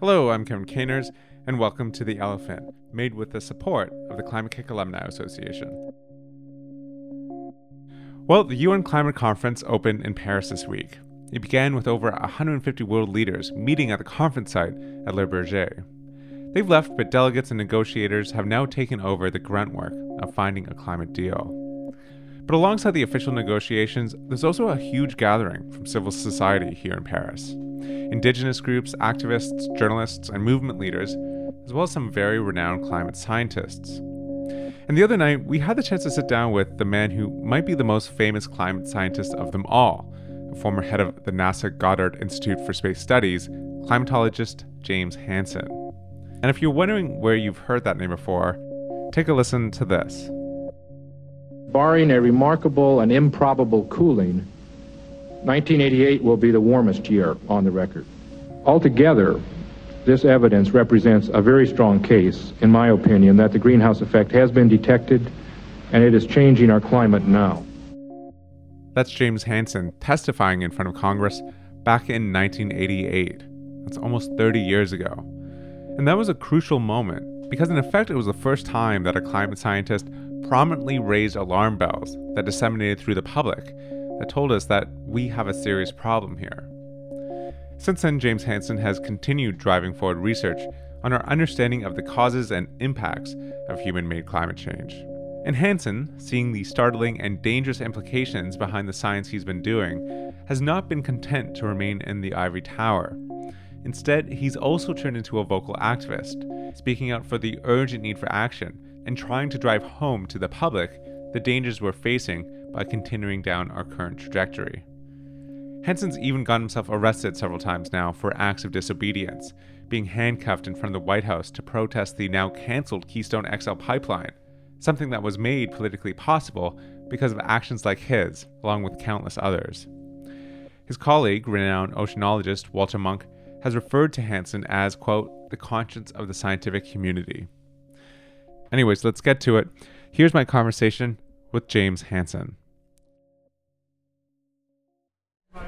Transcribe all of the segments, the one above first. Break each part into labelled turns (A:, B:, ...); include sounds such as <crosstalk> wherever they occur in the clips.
A: Hello, I'm Kevin Caners, and welcome to The Elephant, made with the support of the Climate-KIC Alumni Association. Well, the UN Climate Conference opened in Paris this week. It began with over 150 world leaders meeting at the conference site at Le Bourget. They've left, but delegates and negotiators have now taken over the grunt work of finding a climate deal. But alongside the official negotiations, there's also a huge gathering from civil society here in Paris indigenous groups, activists, journalists, and movement leaders, as well as some very renowned climate scientists. And the other night, we had the chance to sit down with the man who might be the most famous climate scientist of them all, a former head of the NASA Goddard Institute for Space Studies, climatologist James Hansen. And if you're wondering where you've heard that name before, take a listen to this.
B: Barring a remarkable and improbable cooling, 1988 will be the warmest year on the record. Altogether, this evidence represents a very strong case, in my opinion, that the greenhouse effect has been detected and it is changing our climate now.
A: That's James Hansen testifying in front of Congress back in 1988. That's almost 30 years ago. And that was a crucial moment because, in effect, it was the first time that a climate scientist prominently raised alarm bells that disseminated through the public that told us that we have a serious problem here. Since then, James Hansen has continued driving forward research on our understanding of the causes and impacts of human made climate change. And Hansen, seeing the startling and dangerous implications behind the science he's been doing, has not been content to remain in the ivory tower. Instead, he's also turned into a vocal activist, speaking out for the urgent need for action and trying to drive home to the public the dangers we're facing by continuing down our current trajectory. Hansen's even got himself arrested several times now for acts of disobedience, being handcuffed in front of the White House to protest the now cancelled Keystone XL pipeline, something that was made politically possible because of actions like his, along with countless others. His colleague, renowned oceanologist Walter Munk, has referred to Hansen as, quote, the conscience of the scientific community. Anyways, let's get to it. Here's my conversation with James Hansen.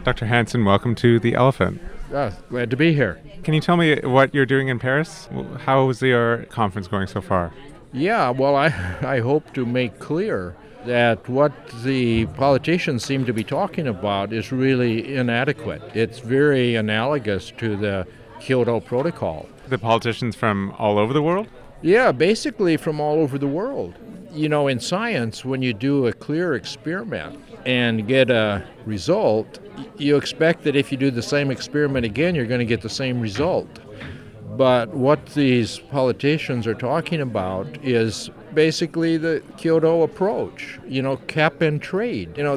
A: Dr. Hansen, welcome to The Elephant.
C: Oh, glad to be here.
A: Can you tell me what you're doing in Paris? How is your conference going so far?
C: Yeah, well, I, I hope to make clear that what the politicians seem to be talking about is really inadequate. It's very analogous to the Kyoto Protocol.
A: The politicians from all over the world?
C: Yeah, basically from all over the world. You know, in science, when you do a clear experiment and get a result, you expect that if you do the same experiment again, you're going to get the same result. But what these politicians are talking about is basically the Kyoto approach, you know, cap and trade. You know,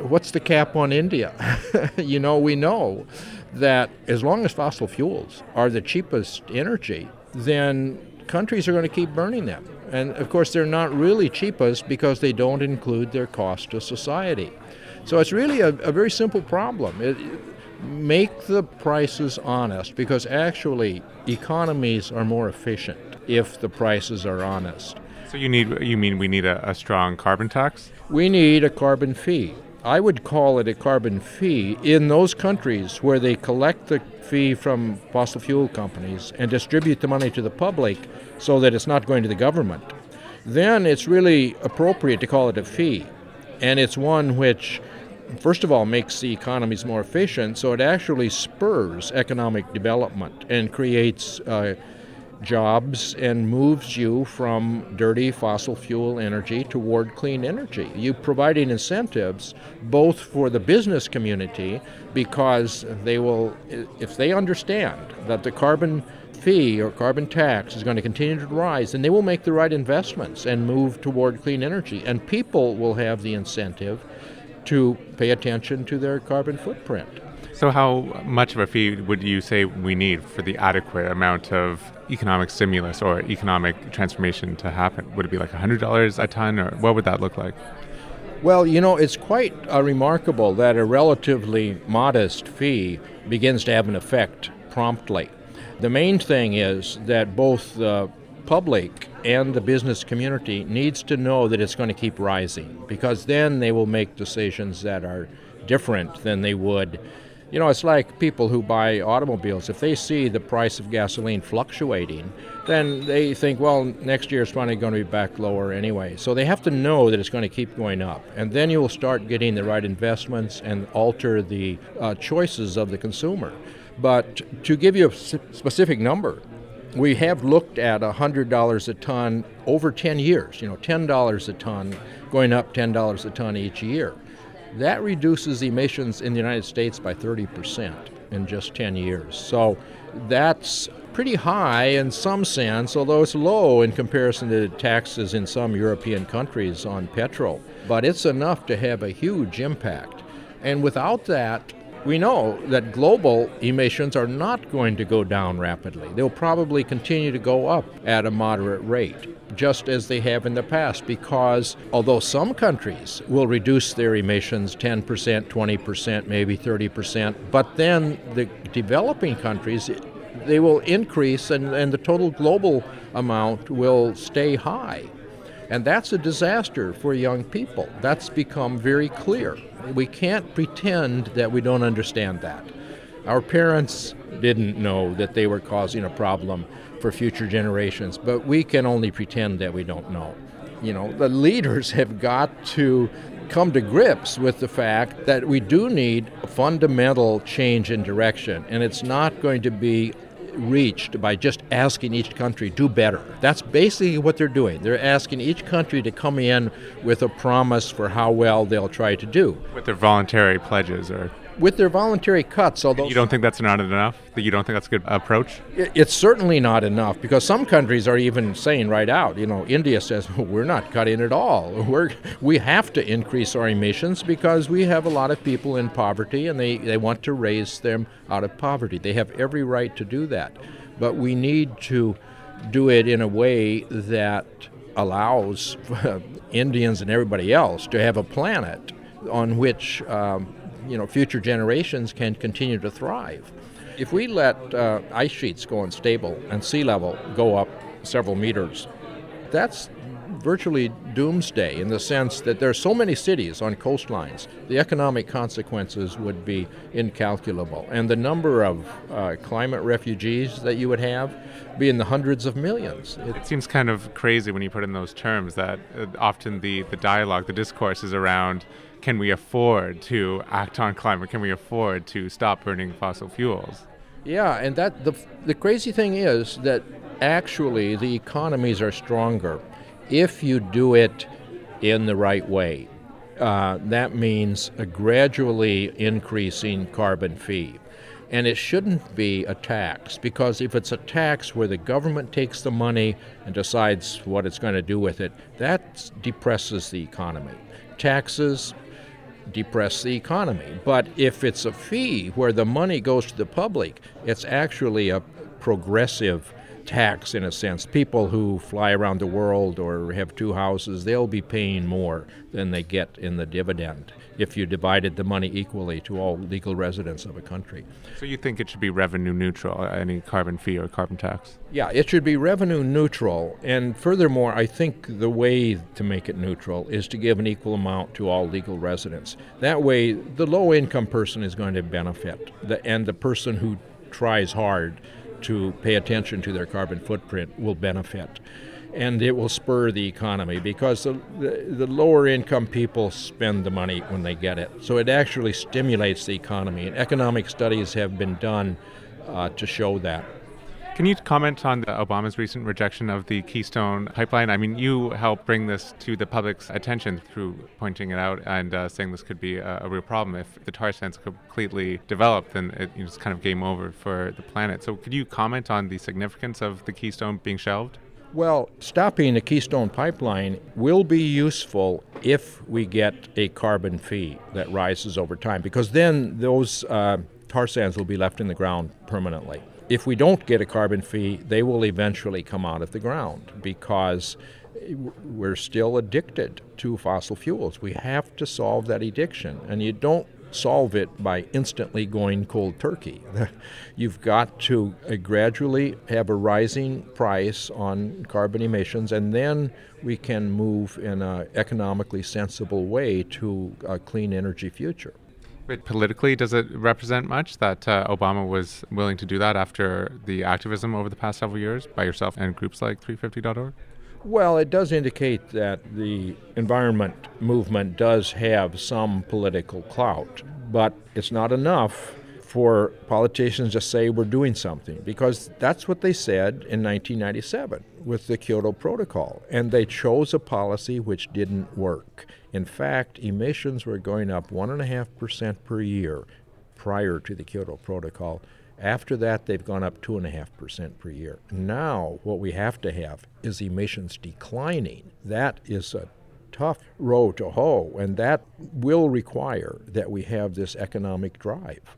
C: what's the cap on India? <laughs> you know, we know that as long as fossil fuels are the cheapest energy, then countries are going to keep burning them. And of course, they're not really cheapest because they don't include their cost to society. So it's really a, a very simple problem. It, make the prices honest because actually economies are more efficient if the prices are honest.
A: So you need you mean we need a, a strong carbon tax?
C: We need a carbon fee. I would call it a carbon fee in those countries where they collect the fee from fossil fuel companies and distribute the money to the public so that it's not going to the government. Then it's really appropriate to call it a fee. And it's one which, first of all, makes the economies more efficient, so it actually spurs economic development and creates. Uh, jobs and moves you from dirty fossil fuel energy toward clean energy. You providing incentives both for the business community because they will, if they understand that the carbon fee or carbon tax is going to continue to rise, then they will make the right investments and move toward clean energy. And people will have the incentive to pay attention to their carbon footprint.
A: So, how much of a fee would you say we need for the adequate amount of economic stimulus or economic transformation to happen? Would it be like $100 a ton, or what would that look like?
C: Well, you know, it's quite uh, remarkable that a relatively modest fee begins to have an effect promptly. The main thing is that both the public and the business community needs to know that it's going to keep rising because then they will make decisions that are different than they would You know, it's like people who buy automobiles. If they see the price of gasoline fluctuating, then they think, well, next year it's probably going to be back lower anyway. So they have to know that it's going to keep going up. And then you will start getting the right investments and alter the uh, choices of the consumer. But to give you a specific number, we have looked at $100 a ton over 10 years, you know, $10 a ton going up $10 a ton each year. That reduces emissions in the United States by 30% in just 10 years. So that's pretty high in some sense, although it's low in comparison to taxes in some European countries on petrol. But it's enough to have a huge impact. And without that, we know that global emissions are not going to go down rapidly. They'll probably continue to go up at a moderate rate, just as they have in the past, because although some countries will reduce their emissions 10%, 20%, maybe 30%, but then the developing countries, they will increase and, and the total global amount will stay high. And that's a disaster for young people. That's become very clear. We can't pretend that we don't understand that. Our parents didn't know that they were causing a problem for future generations, but we can only pretend that we don't know. You know, the leaders have got to come to grips with the fact that we do need a fundamental change in direction, and it's not going to be reached by just asking each country do better. That's basically what they're doing. They're asking each country to come in with a promise for how well they'll try to do.
A: With their voluntary pledges or
C: with their voluntary cuts. Although
A: you don't think that's not enough, that you don't think that's a good approach.
C: It's certainly not enough because some countries are even saying right out. You know, India says we're not cutting at all. <laughs> We're we have to increase our emissions because we have a lot of people in poverty and they they want to raise them out of poverty. They have every right to do that, but we need to do it in a way that allows <laughs> Indians and everybody else to have a planet on which um, you know future generations can continue to thrive. If we let uh, ice sheets go unstable and sea level go up several meters, that's virtually doomsday in the sense that there are so many cities on coastlines. The economic consequences would be incalculable, and the number of uh, climate refugees that you would have be in the hundreds of millions.
A: It, it seems kind of crazy when you put in those terms that uh, often the, the dialogue, the discourse is around can we afford to act on climate? Can we afford to stop burning fossil fuels?
C: Yeah, and that the the crazy thing is that actually the economies are stronger if you do it in the right way. Uh, that means a gradually increasing carbon fee. And it shouldn't be a tax because if it's a tax where the government takes the money and decides what it's going to do with it, that depresses the economy. Taxes depress the economy. But if it's a fee where the money goes to the public, it's actually a progressive tax in a sense. People who fly around the world or have two houses, they'll be paying more than they get in the dividend if you divided the money equally to all legal residents of a country.
A: So you think it should be revenue neutral, uh, any carbon fee or carbon tax?
C: Yeah, it should be revenue neutral. And furthermore, I think the way to make it neutral is to give an equal amount to all legal residents. That way, the low income person is going to benefit, the, and the person who tries hard to pay attention to their carbon footprint will benefit. And it will spur the economy because the, the, the, lower income people spend the money when they get it. So it actually stimulates the economy. And economic studies have been done uh, to show that.
A: Can you comment on Obama's recent rejection of the Keystone pipeline? I mean, you helped bring this to the public's attention through pointing it out and uh, saying this could be a, a, real problem. If the tar sands completely develop, then it, you know, it's kind of game over for the planet. So, could you comment on the significance of the Keystone being shelved?
C: Well, stopping the Keystone Pipeline will be useful if we get a carbon fee that rises over time, because then those uh, tar sands will be left in the ground permanently if we don't get a carbon fee, they will eventually come out of the ground because we're still addicted to fossil fuels. We have to solve that addiction, and you don't solve it by instantly going cold turkey. <laughs> You've got to uh, gradually have a rising price on carbon emissions, and then we can move in an economically sensible way to a clean energy future.
A: But politically, does it represent much that uh, Obama was willing to do that after the activism over the past several years by yourself and groups like 350.org?
C: Well, it does indicate that the environment movement does have some political clout, but it's not enough for politicians to say we're doing something because that's what they said in 1997 with the Kyoto Protocol. And they chose a policy which didn't work. In fact, emissions were going up 1.5% per year prior to the Kyoto Protocol. After that, they've gone up 2.5% per year. Now, what we have to have is emissions declining. That is a tough row to hoe, and that will require that we have this economic drive.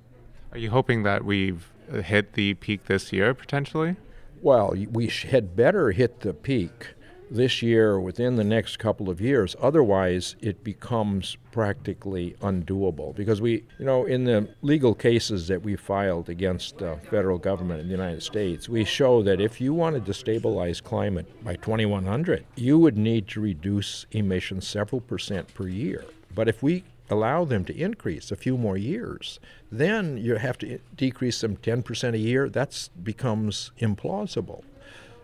A: Are you hoping that we've hit the peak this year potentially?
C: Well, we had better hit the peak this year or within the next couple of years. Otherwise, it becomes practically undoable because we, you know, in the legal cases that we filed against the federal government in the United States, we show that if you wanted to stabilize climate by 2100, you would need to reduce emissions several percent per year. But if we allow them to increase a few more years, then you have to decrease them 10% a year. That becomes implausible.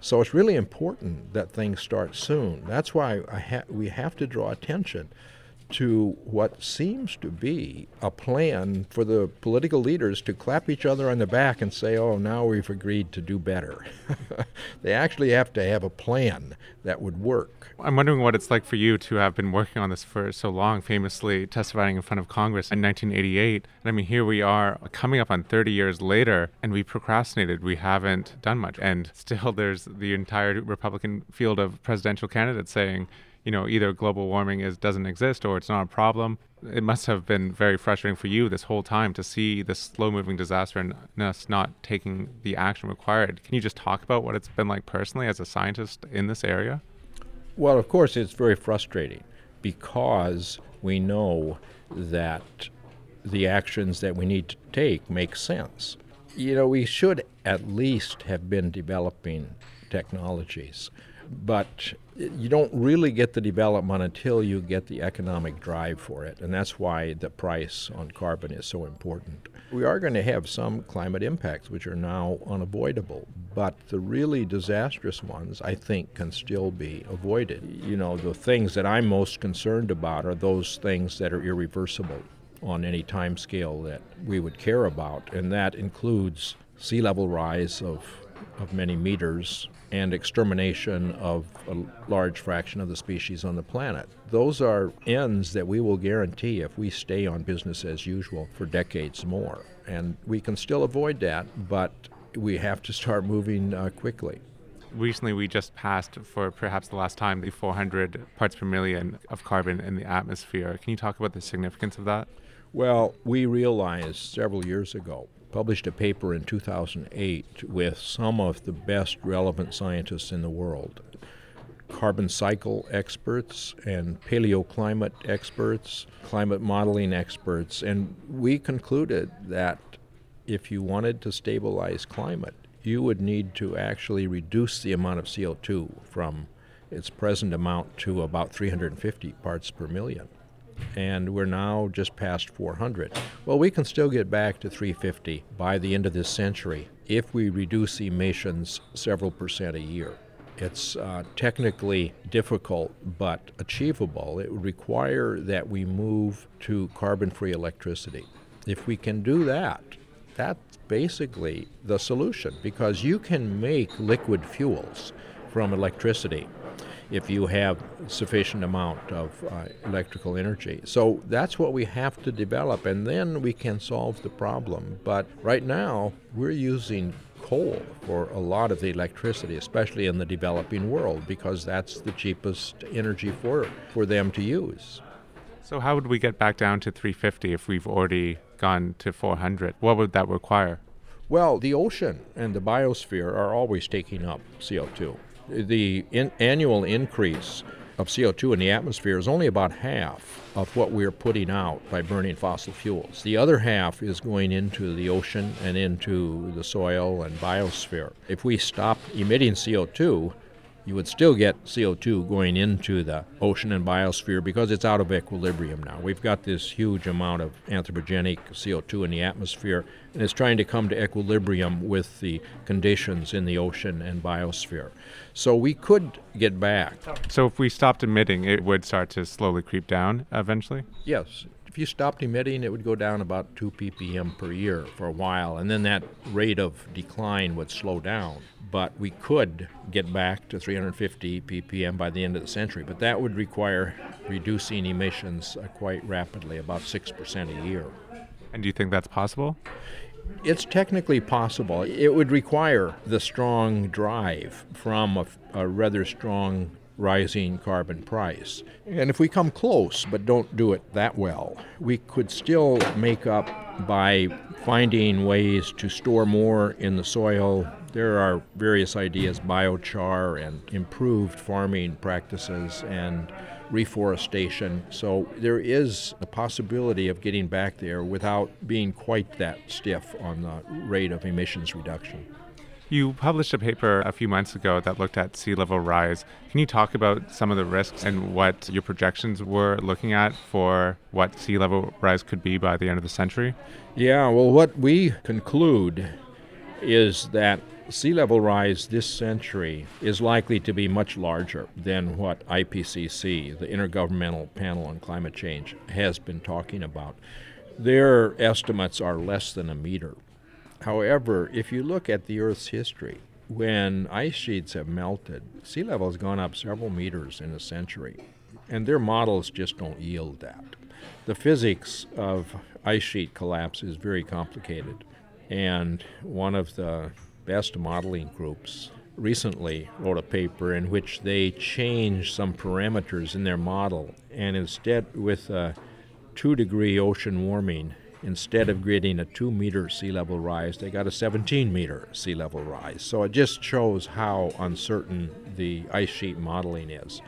C: So it's really important that things start soon. That's why ha- we have to draw attention to what seems to be a plan for the political leaders to clap each other on the back and say, oh, now we've agreed to do better. <laughs> they actually have to have a plan that would work.
A: I'm wondering what it's like for you to have been working on this for so long, famously testifying in front of Congress in 1988. And I mean, here we are coming up on 30 years later, and we procrastinated. We haven't done much. And still, there's the entire Republican field of presidential candidates saying, you know, either global warming is doesn't exist or it's not a problem. It must have been very frustrating for you this whole time to see this slow-moving disaster and us not taking the action required. Can you just talk about what it's been like personally as a scientist in this area?
C: Well, of course, it's very frustrating because we know that the actions that we need to take make sense. You know, we should at least have been developing technologies but you don't really get the development until you get the economic drive for it, and that's why the price on carbon is so important. We are going to have some climate impacts which are now unavoidable, but the really disastrous ones, I think, can still be avoided. You know, the things that I'm most concerned about are those things that are irreversible on any time scale that we would care about, and that includes sea level rise of, of many meters and extermination of a large fraction of the species on the planet. Those are ends that we will guarantee if we stay on business as usual for decades more. And we can still avoid that, but we have to start moving uh, quickly.
A: Recently, we just passed, for perhaps the last time, the 400 parts per million of carbon in the atmosphere. Can you talk about the significance of that?
C: Well, we realized several years ago published a paper in 2008 with some of the best relevant scientists in the world. Carbon cycle experts and paleoclimate experts, climate modeling experts, and we concluded that if you wanted to stabilize climate, you would need to actually reduce the amount of CO2 from its present amount to about 350 parts per million and we're now just past 400. Well, we can still get back to 350 by the end of this century if we reduce emissions several percent a year. It's uh, technically difficult but achievable. It would require that we move to carbon free electricity. If we can do that, that's basically the solution because you can make liquid fuels from electricity if you have sufficient amount of uh, electrical energy. So that's what we have to develop, and then we can solve the problem. But right now, we're using coal for a lot of the electricity, especially in the developing world, because that's the cheapest energy for, for them to use.
A: So, how would we get back down to 350 if we've already gone to 400? What would that require?
C: Well, the ocean and the biosphere are always taking up CO2 the in, annual increase of CO2 in the atmosphere is only about half of what we're putting out by burning fossil fuels. The other half is going into the ocean and into the soil and biosphere. If we stop emitting CO2, you would still get CO2 going into the ocean and biosphere because it's out of equilibrium now. We've got this huge amount of anthropogenic CO2 in the atmosphere, and it's trying to come to equilibrium with the conditions in the ocean and biosphere. So we could get back.
A: So if we stopped emitting, it would start to slowly creep down eventually?
C: Yes, if you stopped emitting, it would go down about 2 ppm per year for a while, and then that rate of decline would slow down. But we could get back to 350 ppm by the end of the century, but that would require reducing emissions uh, quite rapidly, about 6% a year.
A: And do you think that's possible?
C: It's technically possible. It would require the strong drive from a, a rather strong rising carbon price. And if we come close but don't do it that well, we could still make up by finding ways to store more in the soil. There are various ideas, biochar and improved farming practices and reforestation. So there is a possibility of getting back there without being quite that stiff on the rate of emissions reduction.
A: You published a paper a few months ago that looked at sea level rise. Can you talk about some of the risks and what your projections were looking at for what sea level rise could be by the end of the century?
C: Yeah, well, what we conclude is that sea level rise this century is likely to be much larger than what IPCC, the Intergovernmental Panel on Climate Change, has been talking about. Their estimates are less than a meter. However, if you look at the Earth's history, when ice sheets have melted, sea level has gone up several meters in a century, and their models just don't yield that. The physics of ice sheet collapse is very complicated, and one of the best modeling groups recently wrote a paper in which they changed some parameters in their model, and instead, with a two degree ocean warming, instead of getting a two meter sea level rise, they got a 17 meter sea level rise. So it just shows how uncertain the ice sheet modeling is.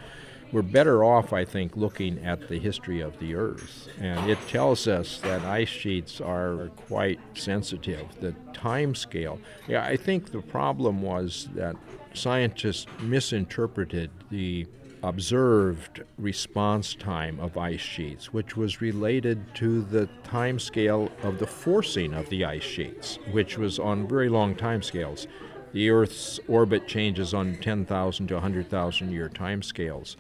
C: We're better off, I think, looking at the history of the Earth. And it tells us that ice sheets are quite sensitive. The time scale, yeah, I think the problem was that scientists misinterpreted the observed response time of ice sheets, which was related to the time scale of the forcing of the ice sheets, which was on very long time scales. The Earth's orbit changes on 10,000 to 100,000 year time scales.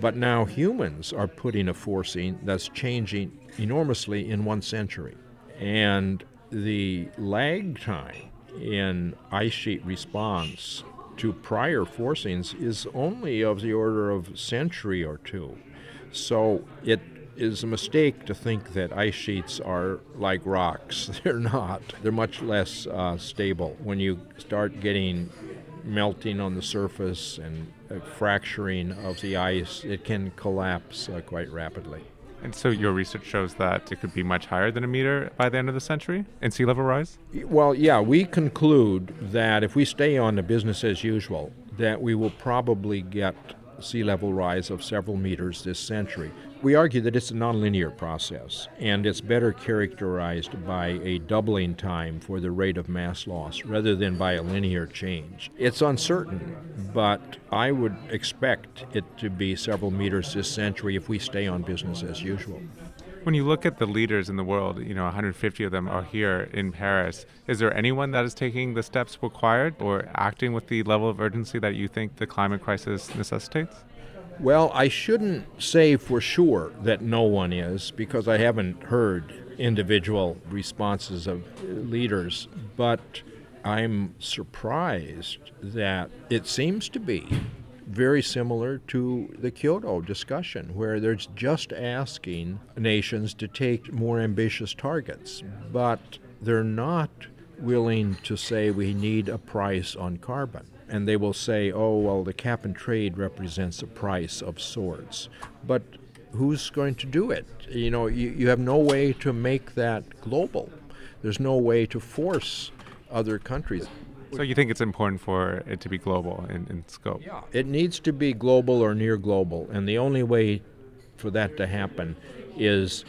C: But now humans are putting a forcing that's changing enormously in one century. And the lag time in ice sheet response to prior forcings is only of the order of century or two. So it is a mistake to think that ice sheets are like rocks. <laughs> They're not. They're much less uh, stable. When you start getting melting on the surface and uh, fracturing of the ice, it can collapse uh, quite rapidly.
A: And so your research shows that it could be much higher than a meter by the end of the century in sea level rise?
C: Well, yeah, we conclude that if we stay on the business as usual, that we will probably get sea level rise of several meters this century. We argue that it's a nonlinear process, and it's better characterized by a doubling time for the rate of mass loss rather than by a linear change. It's uncertain, but I would expect it to be several meters this century if we stay on business as usual.
A: When you look at the leaders in the world, you know, 150 of them are here in Paris. Is there anyone that is taking the steps required or acting with the level of urgency that you think the climate crisis necessitates?
C: Well, I shouldn't say for sure that no one is because I haven't heard individual responses of leaders, but I'm surprised that it seems to be very similar to the Kyoto discussion, where they're just asking nations to take more ambitious targets, but they're not willing to say we need a price on carbon and they will say, oh, well, the cap and trade represents a price of sorts. But who's going to do it? You know, you, you have no way to make that global. There's no way to force other countries.
A: So you think it's important for it to be global in, in scope?
C: Yeah. It needs to be global or near global, and the only way for that to happen is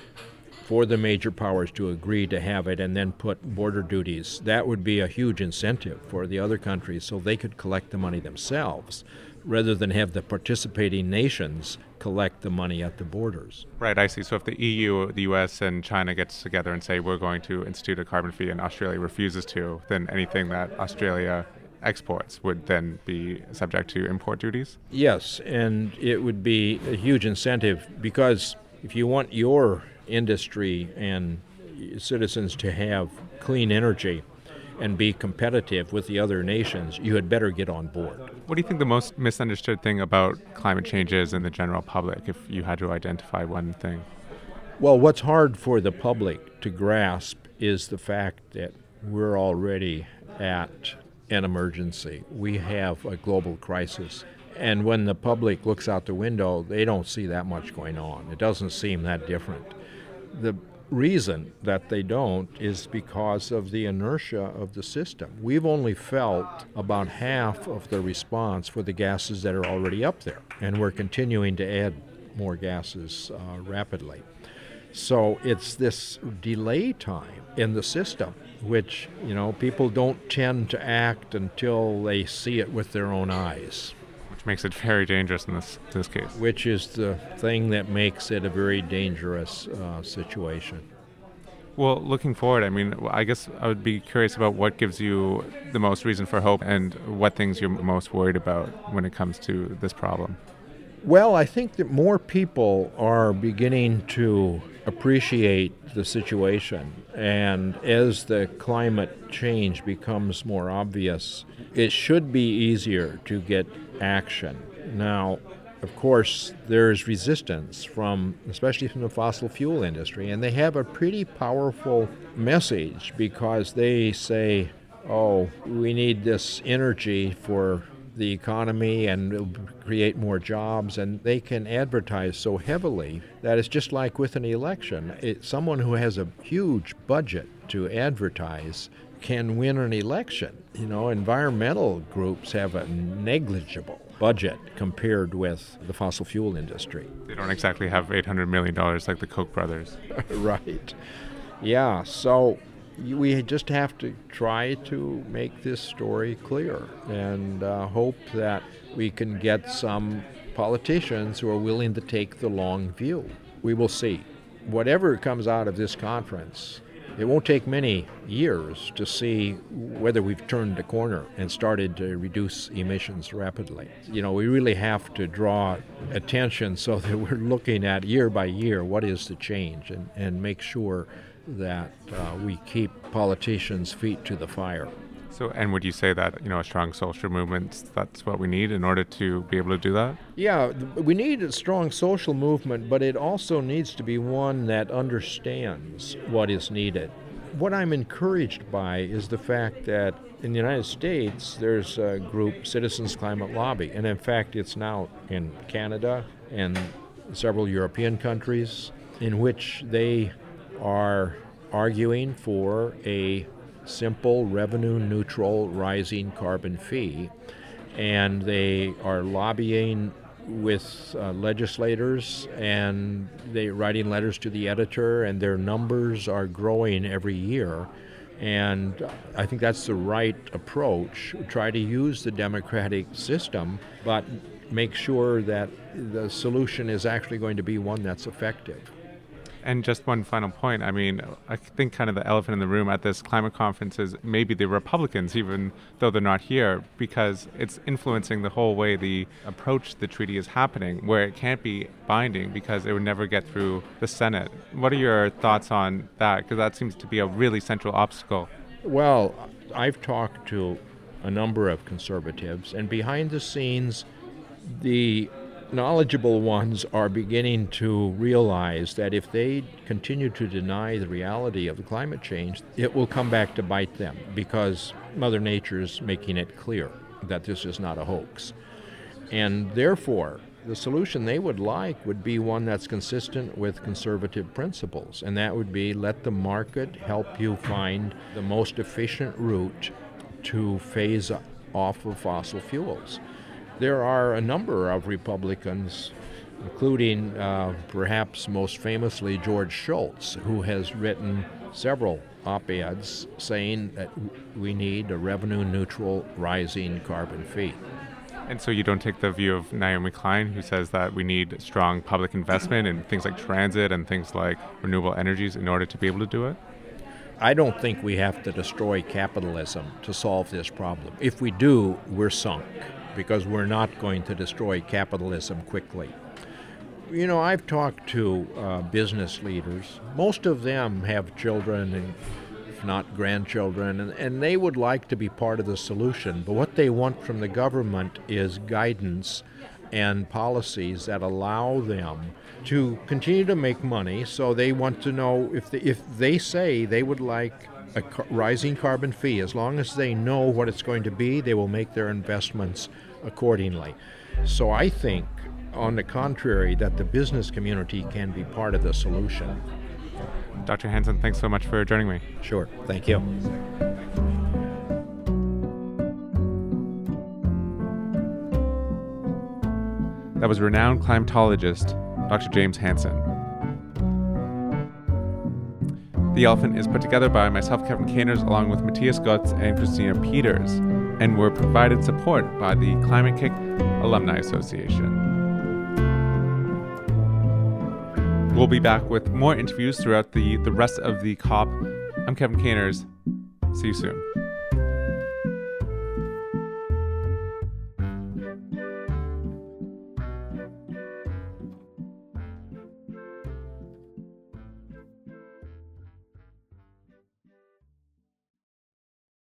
C: for the major powers to agree to have it and then put border duties. That would be a huge incentive for the other countries so they could collect the money themselves. Rather than have the participating nations collect the money at the borders.
A: Right, I see. So if the EU, the US, and China gets together and say we're going to institute a carbon fee and Australia refuses to, then anything that Australia exports would then be subject to import duties?
C: Yes, and it would be a huge incentive because if you want your industry and citizens to have clean energy, and be competitive with the other nations, you had better get on board.
A: What do you think the most misunderstood thing about climate change is in the general public, if you had to identify one thing?
C: Well, what's hard for the public to grasp is the fact that we're already at an emergency. We have a global crisis. And when the public looks out the window, they don't see that much going on. It doesn't seem that different. The reason that they don't is because of the inertia of the system. We've only felt about half of the response for the gases that are already up there, and we're continuing to add more gases uh, rapidly. So it's this delay time in the system, which, you know, people don't tend to act until they see it with their own eyes
A: which makes it very dangerous in this this case.
C: Which is the thing that makes it a very dangerous uh, situation.
A: Well, looking forward, I mean, I guess I would be curious about what gives you the most reason for hope and what things you're most worried about when it comes to this problem.
C: Well, I think that more people are beginning to appreciate the situation. And as the climate change becomes more obvious, it should be easier to get action. Now, of course, there's resistance from, especially from the fossil fuel industry, and they have a pretty powerful message because they say, oh, we need this energy for the economy and it'll create more jobs, and they can advertise so heavily that it's just like with an election. Someone who has a huge budget to advertise can win an election. You know, environmental groups have a negligible budget compared with the fossil fuel industry.
A: They don't exactly have $800 million like the Koch brothers. <laughs>
C: right. Yeah, so we just have to try to make this story clear and uh, hope that we can get some politicians who are willing to take the long view. We will see. Whatever comes out of this conference, it won't take many years to see whether we've turned the corner and started to reduce emissions rapidly. You know, we really have to draw attention so that we're looking at year by year what is the change and, and make sure that uh, we keep politicians' feet to the fire.
A: So, and would you say that you know a strong social movement that's what we need in order to be able to do that?
C: Yeah, we need a strong social movement, but it also needs to be one that understands what is needed. What I'm encouraged by is the fact that in the United States there's a group, Citizens Climate Lobby, and in fact it's now in Canada and several European countries, in which they are arguing for a simple revenue neutral rising carbon fee. And they are lobbying with uh, legislators and they writing letters to the editor and their numbers are growing every year and I think that's the right approach. Try to use the democratic system, but make sure that the solution is actually going to be one that's effective.
A: And just one final point. I mean, I think kind of the elephant in the room at this climate conference is maybe the Republicans, even though they're not here, because it's influencing the whole way the approach the treaty is happening, where it can't be binding because it would never get through the Senate. What are your thoughts on that? Because that seems to be a really central obstacle.
C: Well, I've talked to a number of conservatives, and behind the scenes, the knowledgeable ones are beginning to realize that if they continue to deny the reality of the climate change, it will come back to bite them because Mother Nature is making it clear that this is not a hoax. And therefore, the solution they would like would be one that's consistent with conservative principles, and that would be let the market help you find the most efficient route to phase off of fossil fuels there are a number of Republicans, including uh, perhaps most famously George Shultz, who has written several op eds saying that we need a revenue neutral rising carbon fee.
A: And so you don't take the view of Naomi Klein, who says that we need strong public investment in things like transit and things like renewable energies in order to be able to do it?
C: I don't think we have to destroy capitalism to solve this problem. If we do, we're sunk because we're not going to destroy capitalism quickly. You know, I've talked to uh, business leaders. Most of them have children and not grandchildren, and, and they would like to be part of the solution. But what they want from the government is guidance and policies that allow them to continue to make money. So they want to know if they, if they say they would like a rising carbon fee, as long as they know what it's going to be, they will make their investments accordingly. So I think, on the contrary, that the business community can be part of the solution.
A: Dr. Hansen, thanks so much for joining me.
C: Sure. Thank you.
A: That was renowned climatologist Dr. James Hansen. The Elephant is put together by myself, Kevin Caners, along with Matthias Gutz and Christina Peters, and were provided support by the Climate-KIC Alumni Association. We'll be back with more interviews throughout the, the rest of the COP. I'm Kevin Caners. See you soon.